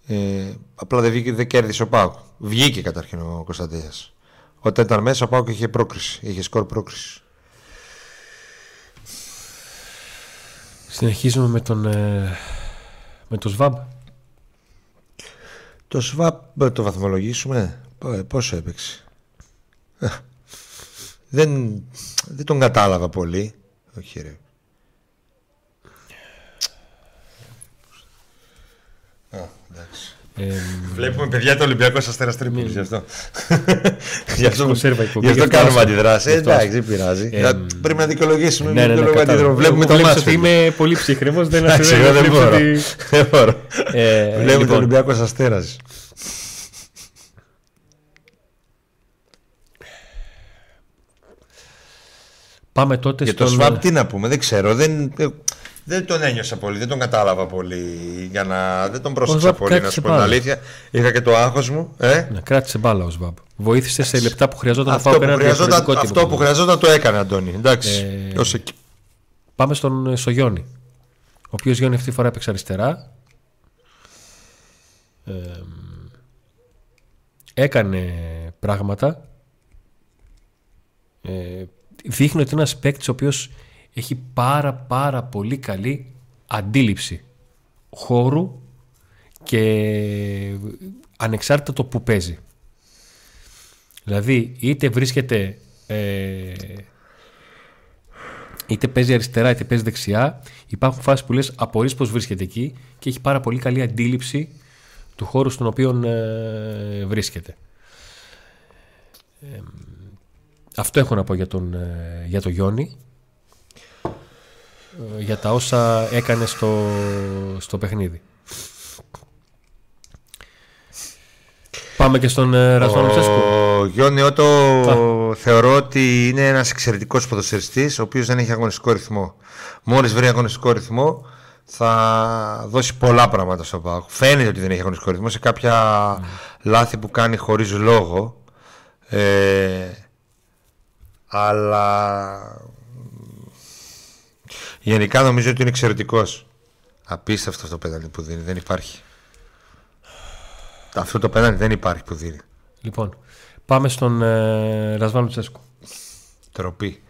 [SPEAKER 2] Ε, απλά δεν, βγήκε, δεν κέρδισε ο Πάουκ. Βγήκε καταρχήν ο Κωνσταντέα. Όταν ήταν μέσα ο Πάουκ είχε πρόκριση, είχε σκορ πρόκριση.
[SPEAKER 1] Συνεχίζουμε με τον ε, με το ΣΒΑΜ.
[SPEAKER 2] Το ΣΒΑΜ το βαθμολογήσουμε. Ε, πόσο έπαιξε. Ε, δεν, δεν τον κατάλαβα πολύ. Όχι ρε. Ε, Βλέπουμε παιδιά το Ολυμπιακό Αστέρα Τρίπολη γι' αυτό. γι' αυτό, γι αυτό κάνουμε αντιδράσεις. Εντάξει, δεν πειράζει. Ε, Πρέπει να δικαιολογήσουμε. Ναι, ναι, ναι, ναι Βλέπουμε το μάτσο.
[SPEAKER 1] ότι είμαι πολύ ψύχρεμο. Δεν
[SPEAKER 2] μπορώ. Βλέπουμε το λοιπόν. Ολυμπιακό Αστέρα.
[SPEAKER 1] Πάμε τότε
[SPEAKER 2] Για
[SPEAKER 1] στον...
[SPEAKER 2] το Swap τι να πούμε, δεν ξέρω. Δεν, δεν τον ένιωσα πολύ, δεν τον κατάλαβα πολύ. Για να... Δεν τον πρόσεξα πολύ, να σου πω την αλήθεια. Είχα και το άγχος μου. Ε;
[SPEAKER 1] Να κράτησε μπάλα ο Σβάμπ. Βοήθησε σε λεπτά που χρειαζόταν
[SPEAKER 2] αυτό να πάω που χρειαζόταν, Αυτό που χρειαζόταν το έκανε, Αντώνη. Εντάξει. Ε... εκεί.
[SPEAKER 1] Πάμε στον ε, Σογιόνι. Ο οποίος Γιόνι αυτή τη φορά έπαιξε αριστερά. Ε, έκανε πράγματα. Ε, δείχνει ότι είναι ένας παίκτης ο οποίος έχει πάρα πάρα πολύ καλή αντίληψη χώρου και ανεξάρτητα το που παίζει. Δηλαδή είτε βρίσκεται ε, είτε παίζει αριστερά είτε παίζει δεξιά υπάρχουν φάσεις που λες απορείς πως βρίσκεται εκεί και έχει πάρα πολύ καλή αντίληψη του χώρου στον οποίο ε, βρίσκεται. Ε, αυτό έχω να πω για τον, ε, για τον Γιόνι. Ε, για τα όσα έκανε στο, στο παιχνίδι. Πάμε και στον ε, Ρασβάνο Τσέσκο.
[SPEAKER 2] Ο Γιόνι Ότο θεωρώ ότι είναι ένας εξαιρετικός ποδοσφαιριστής ο οποίος δεν έχει αγωνιστικό ρυθμό. Μόλις βρει αγωνιστικό ρυθμό θα δώσει πολλά πράγματα στο πάγο. Φαίνεται ότι δεν έχει αγωνιστικό ρυθμό σε κάποια mm. λάθη που κάνει χωρίς λόγο. Ε, αλλά γενικά νομίζω ότι είναι εξαιρετικός. Απίστευτο αυτό το πέναλτι που δίνει. Δεν υπάρχει. Αυτό το πέναλτι δεν υπάρχει που δίνει.
[SPEAKER 1] Λοιπόν, πάμε στον ε, Ρασβάνο Τσέσκου.
[SPEAKER 2] Τροπή.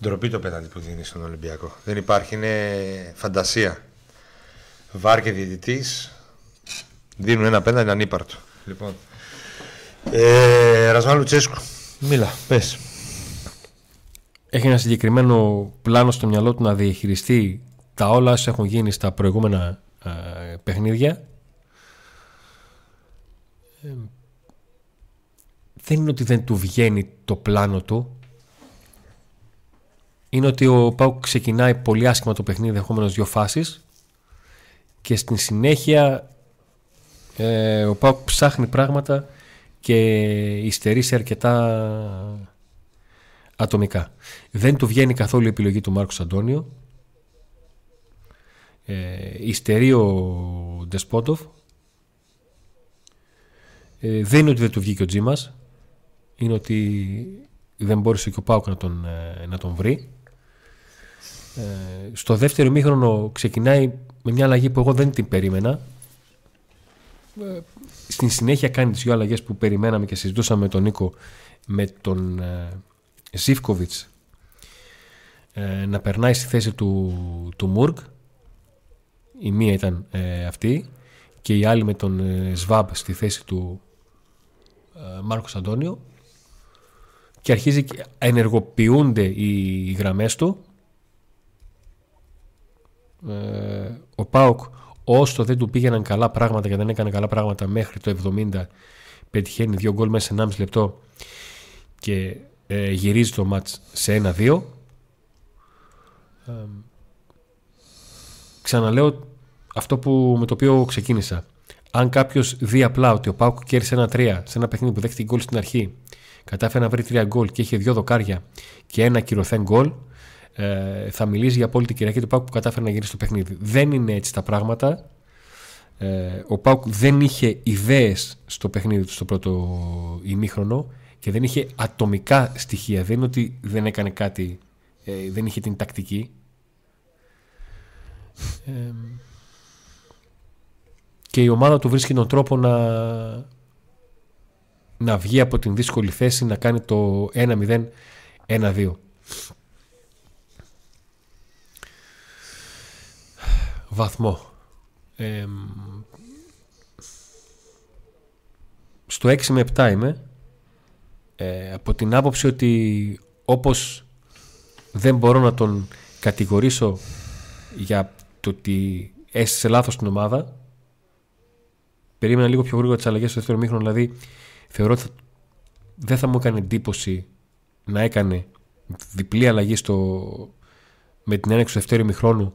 [SPEAKER 2] Ντροπή το πέναλτι που δίνει στον Ολυμπιακό. Δεν υπάρχει, είναι φαντασία. Βάρ και διαιτητής δίνουν ένα πέναλτι ανύπαρτο. Λοιπόν. Ε, Ρασβάνο Τσέσκου. Μίλα, πες
[SPEAKER 1] έχει ένα συγκεκριμένο πλάνο στο μυαλό του να διαχειριστεί τα όλα όσα έχουν γίνει στα προηγούμενα ε, παιχνίδια. Ε, δεν είναι ότι δεν του βγαίνει το πλάνο του. Είναι ότι ο Πάουκ ξεκινάει πολύ άσχημα το παιχνίδι, δεχόμενο δύο φάσεις και στην συνέχεια ε, ο Πάουκ ψάχνει πράγματα και υστερεί σε αρκετά ατομικά. Δεν του βγαίνει καθόλου η επιλογή του Μάρκος Αντώνιο. Ε, υστερεί ο Ντεσπότοφ. Ε, δεν είναι ότι δεν του βγήκε ο Τζίμας. Είναι ότι δεν μπόρεσε και ο Πάουκ να τον, ε, να τον βρει. Ε, στο δεύτερο μήχρονο ξεκινάει με μια αλλαγή που εγώ δεν την περίμενα. Ε, στην συνέχεια κάνει τις δύο αλλαγές που περιμέναμε και συζητούσαμε με τον Νίκο με τον Ζήφκοβιτς ε, να περνάει στη θέση του, του Μουργκ η μία ήταν ε, αυτή και η άλλη με τον ε, Σβάμπ στη θέση του ε, Μάρκος Αντώνιο. Και αρχίζει και ενεργοποιούνται οι, οι γραμμές του. Ε, ο Πάοκ όσο δεν του πήγαιναν καλά πράγματα και δεν έκανε καλά πράγματα μέχρι το 70 πετυχαίνει δύο γκολ μέσα σε 1,5 λεπτό και ε, γυρίζει το μάτς σε ένα-δύο. Ε, ξαναλέω αυτό που, με το οποίο ξεκίνησα. Αν κάποιος δει απλά ότι ο Πάουκ κέρδισε ένα-τρία σε ένα παιχνίδι που δέχτηκε γκολ στην αρχή, κατάφερε να βρει τρία γκολ και είχε δύο δοκάρια και ένα κυρωθέν γκολ, ε, θα μιλήσει για απόλυτη κυριακή του Πάουκ που κατάφερε να γυρίσει το παιχνίδι. Δεν είναι έτσι τα πράγματα. Ε, ο Πάουκ δεν είχε ιδέες στο παιχνίδι του στο πρώτο ημίχρονο και δεν είχε ατομικά στοιχεία. Δεν είναι ότι δεν έκανε κάτι, ε, δεν είχε την τακτική. και η ομάδα του βρίσκει τον τρόπο να, να βγει από την δύσκολη θέση να κάνει το 1-0, 1-2. Βαθμό. στο 6 με 7 είμαι ε, από την άποψη ότι όπως δεν μπορώ να τον κατηγορήσω για το ότι έστησε λάθος την ομάδα περίμενα λίγο πιο γρήγορα τις αλλαγές στο δεύτερο μήχρονο. Δηλαδή, θεωρώ ότι δεν θα μου έκανε εντύπωση να έκανε διπλή αλλαγή στο, με την έναξη του δεύτερου μηχρόνου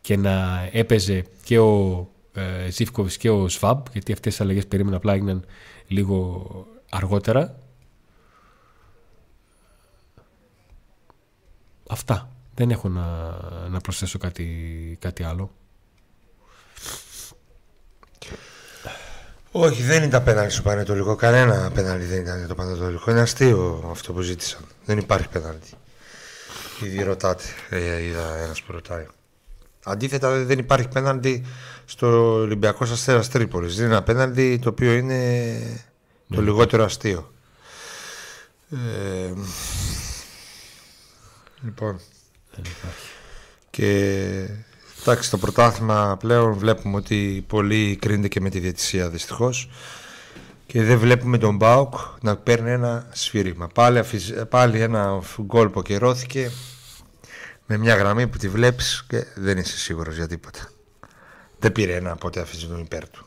[SPEAKER 1] και να έπαιζε και ο ε, και ο Σβάμπ, γιατί αυτές τις αλλαγές περίμενα απλά έγιναν λίγο αργότερα. Αυτά. Δεν έχω να, να προσθέσω κάτι, κάτι άλλο.
[SPEAKER 2] Όχι, δεν είναι τα πέναλτι στο Πανετολικό. Κανένα πέναλτι δεν ήταν το Πανετολικό. Είναι αστείο αυτό που ζήτησαν. Δεν υπάρχει πέναλτι. Ήδη ρωτάτε. Ε, είδα ένας που ρωτάει. Αντίθετα, δεν υπάρχει πέναλτι στο Ολυμπιακό Αστέρας Τρίπολης. Δεν είναι ένα πέναλτι το οποίο είναι το ναι. λιγότερο αστείο. Ε, λοιπόν. Δεν υπάρχει. Και εντάξει, το πρωτάθλημα πλέον βλέπουμε ότι πολύ κρίνεται και με τη διαιτησία δυστυχώς. Και δεν βλέπουμε τον Μπάουκ να παίρνει ένα σφύριγμα. Πάλι, πάλι ένα γκολ που ακυρώθηκε με μια γραμμή που τη βλέπεις και δεν είσαι σίγουρος για τίποτα. Δεν πήρε ένα ποτέ αφήσει τον υπέρ του.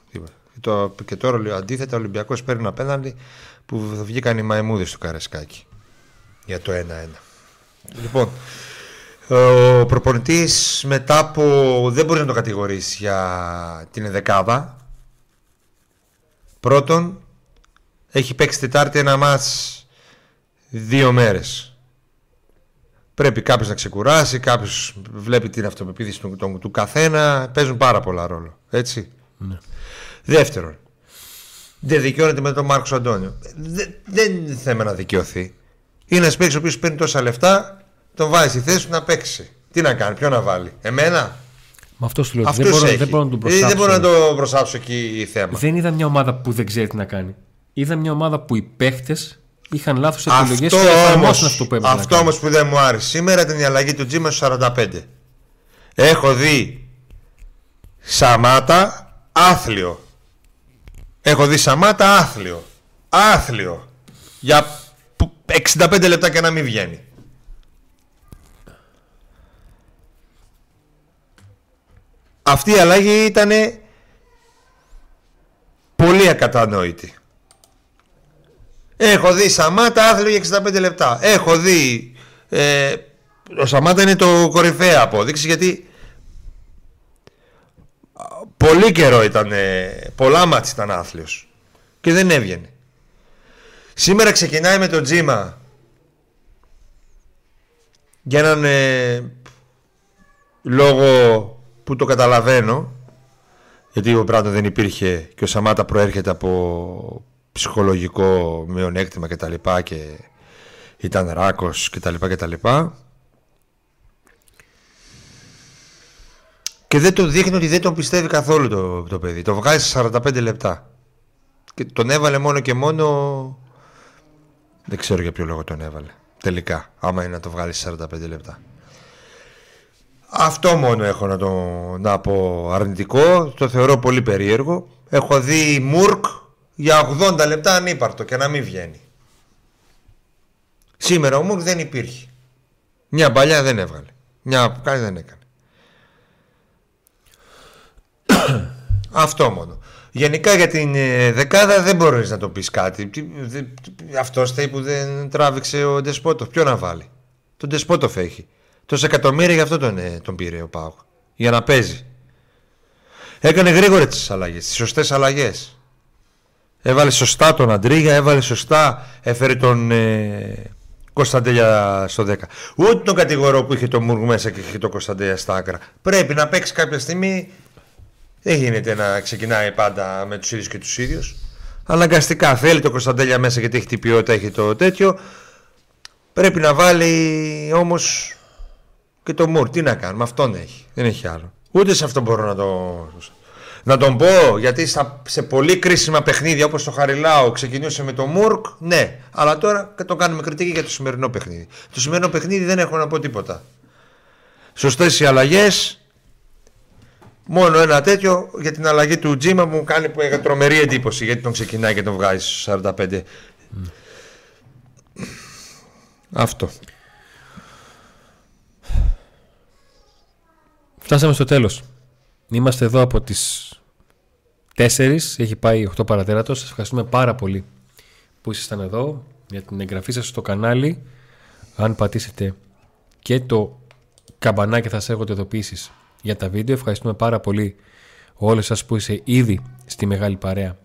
[SPEAKER 2] Το, και τώρα αντίθετα ο Ολυμπιακός παίρνει ένα πέναντι που βγήκαν οι μαϊμούδες του Καρεσκάκη για το 1-1. Λοιπόν, ο προπονητής μετά από. δεν μπορεί να το κατηγορήσει για την δεκάδα. Πρώτον, έχει παίξει Τετάρτη ένα μάτς δύο μέρες. Πρέπει κάποιος να ξεκουράσει, κάποιος βλέπει την αυτοπεποίθηση του, του, του, καθένα. Παίζουν πάρα πολλά ρόλο. Έτσι. Ναι. Δεύτερον, δεν δικαιώνεται με τον Μάρκος Αντώνιο. Δεν, δεν είναι θέμα να δικαιωθεί. Είναι ένας παίκτης ο οποίος παίρνει τόσα λεφτά, τον βάζει στη θέση του να παίξει. Τι να κάνει, ποιο να βάλει, Εμένα;
[SPEAKER 1] Με αυτός σου λέω. Δεν μπορώ, δεν μπορώ να τον προσάψω.
[SPEAKER 2] Δεν μπορώ να το προσάψω εκεί θέμα.
[SPEAKER 1] Δεν είδα μια ομάδα που δεν ξέρει τι να κάνει. Είδα μια ομάδα που οι παίχτες είχαν λάθος επιλογές και εφαρμόσουν αυτό που έπρεπε.
[SPEAKER 2] Αυτό όμως που δεν μου άρεσε. Σήμερα ήταν η αλλαγή του Τζίμας στο 45. Έχω δει Σαμάτα άθλιο. Έχω δει Σαμάτα άθλιο. Άθλιο. Για 65 λεπτά και να μην βγαίνει. Αυτή η αλλαγή ήταν πολύ ακατανόητη. Έχω δει Σαμάτα άθλιο για 65 λεπτά. Έχω δει. Ε, ο Σαμάτα είναι το κορυφαία απόδειξη γιατί πολύ καιρό ήταν. πολλά μάτς ήταν άθλιος και δεν έβγαινε. Σήμερα ξεκινάει με τον Τζίμα. Για έναν ε, λόγο που το καταλαβαίνω γιατί ο Μπράντο δεν υπήρχε και ο Σαμάτα προέρχεται από ψυχολογικό μειονέκτημα και τα λοιπά και ήταν ράκος και τα λοιπά και τα λοιπά. Και δεν το δείχνει ότι δεν τον πιστεύει καθόλου το, το παιδί. Το βγάζει σε 45 λεπτά. Και τον έβαλε μόνο και μόνο δεν ξέρω για ποιο λόγο τον έβαλε τελικά άμα είναι να το βγάλεις σε 45 λεπτά αυτό μόνο έχω να, το, να πω αρνητικό το θεωρώ πολύ περίεργο έχω δει Μουρκ για 80 λεπτά ανύπαρτο και να μην βγαίνει. Σήμερα ο δεν υπήρχε. Μια παλιά δεν έβγαλε. Μια κάτι δεν έκανε. Αυτό μόνο. Γενικά για την ε, δεκάδα δεν μπορείς να το πεις κάτι. Αυτός θέλει που δεν τράβηξε ο Ντεσπότοφ. Ποιο να βάλει; Τον Ντεσπότοφ έχει. Τόσα εκατομμύρια γι' αυτό τον, ε, τον πήρε ο Πάου. Για να παίζει. Έκανε γρήγορα τις αλλαγές, τις σωστές αλλαγές. Έβαλε σωστά τον Αντρίγια, έβαλε σωστά, έφερε τον ε, Κωνσταντέλια στο 10. Ούτε τον κατηγορό που είχε το Μούργο μέσα και είχε το Κωνσταντέλια στα άκρα. Πρέπει να παίξει κάποια στιγμή. Δεν γίνεται να ξεκινάει πάντα με τους ίδιους και τους ίδιους. Αναγκαστικά θέλει το Κωνσταντέλια μέσα γιατί έχει την ποιότητα, έχει το τέτοιο. Πρέπει να βάλει όμως και το Μουρ. Τι να κάνουμε, αυτόν έχει. Δεν έχει άλλο. Ούτε σε αυτό μπορώ να το. Να τον πω γιατί σε πολύ κρίσιμα παιχνίδια όπως το Χαριλάου ξεκινούσε με το Μουρκ, ναι. Αλλά τώρα το κάνουμε κριτική για το σημερινό παιχνίδι. Το σημερινό παιχνίδι δεν έχω να πω τίποτα. Σωστές οι αλλαγές. Μόνο ένα τέτοιο για την αλλαγή του Τζίμα μου κάνει τρομερή εντύπωση γιατί τον ξεκινάει και τον βγάζει στους 45. Αυτό.
[SPEAKER 1] Φτάσαμε στο τέλος. Είμαστε εδώ από τις έχει πάει 8 παρατέρατος. Σας ευχαριστούμε πάρα πολύ που ήσασταν εδώ για την εγγραφή σας στο κανάλι. Αν πατήσετε και το καμπανάκι θα σας έρχονται ειδοποιήσεις για τα βίντεο. Ευχαριστούμε πάρα πολύ όλους σας που είστε ήδη στη μεγάλη παρέα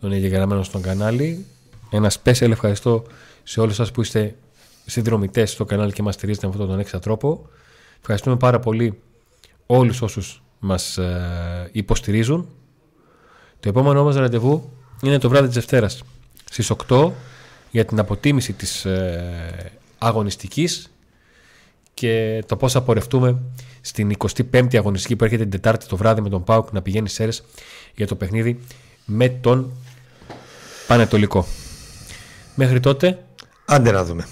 [SPEAKER 1] των εγγεγραμμένων στο κανάλι. Ένα special ευχαριστώ σε όλους σας που είστε συνδρομητές στο κανάλι και μας στηρίζετε με αυτόν τον έξα τρόπο. Ευχαριστούμε πάρα πολύ όλους όσους μας ε, υποστηρίζουν. Το επόμενό μας ραντεβού είναι το βράδυ της Δευτέρας στις 8 για την αποτίμηση της ε, αγωνιστικής και το πώς θα πορευτούμε στην 25η αγωνιστική που έρχεται την Τετάρτη το βράδυ με τον Πάουκ να πηγαίνει σε για το παιχνίδι με τον Πανετολικό. Μέχρι τότε.
[SPEAKER 2] Άντε να δούμε.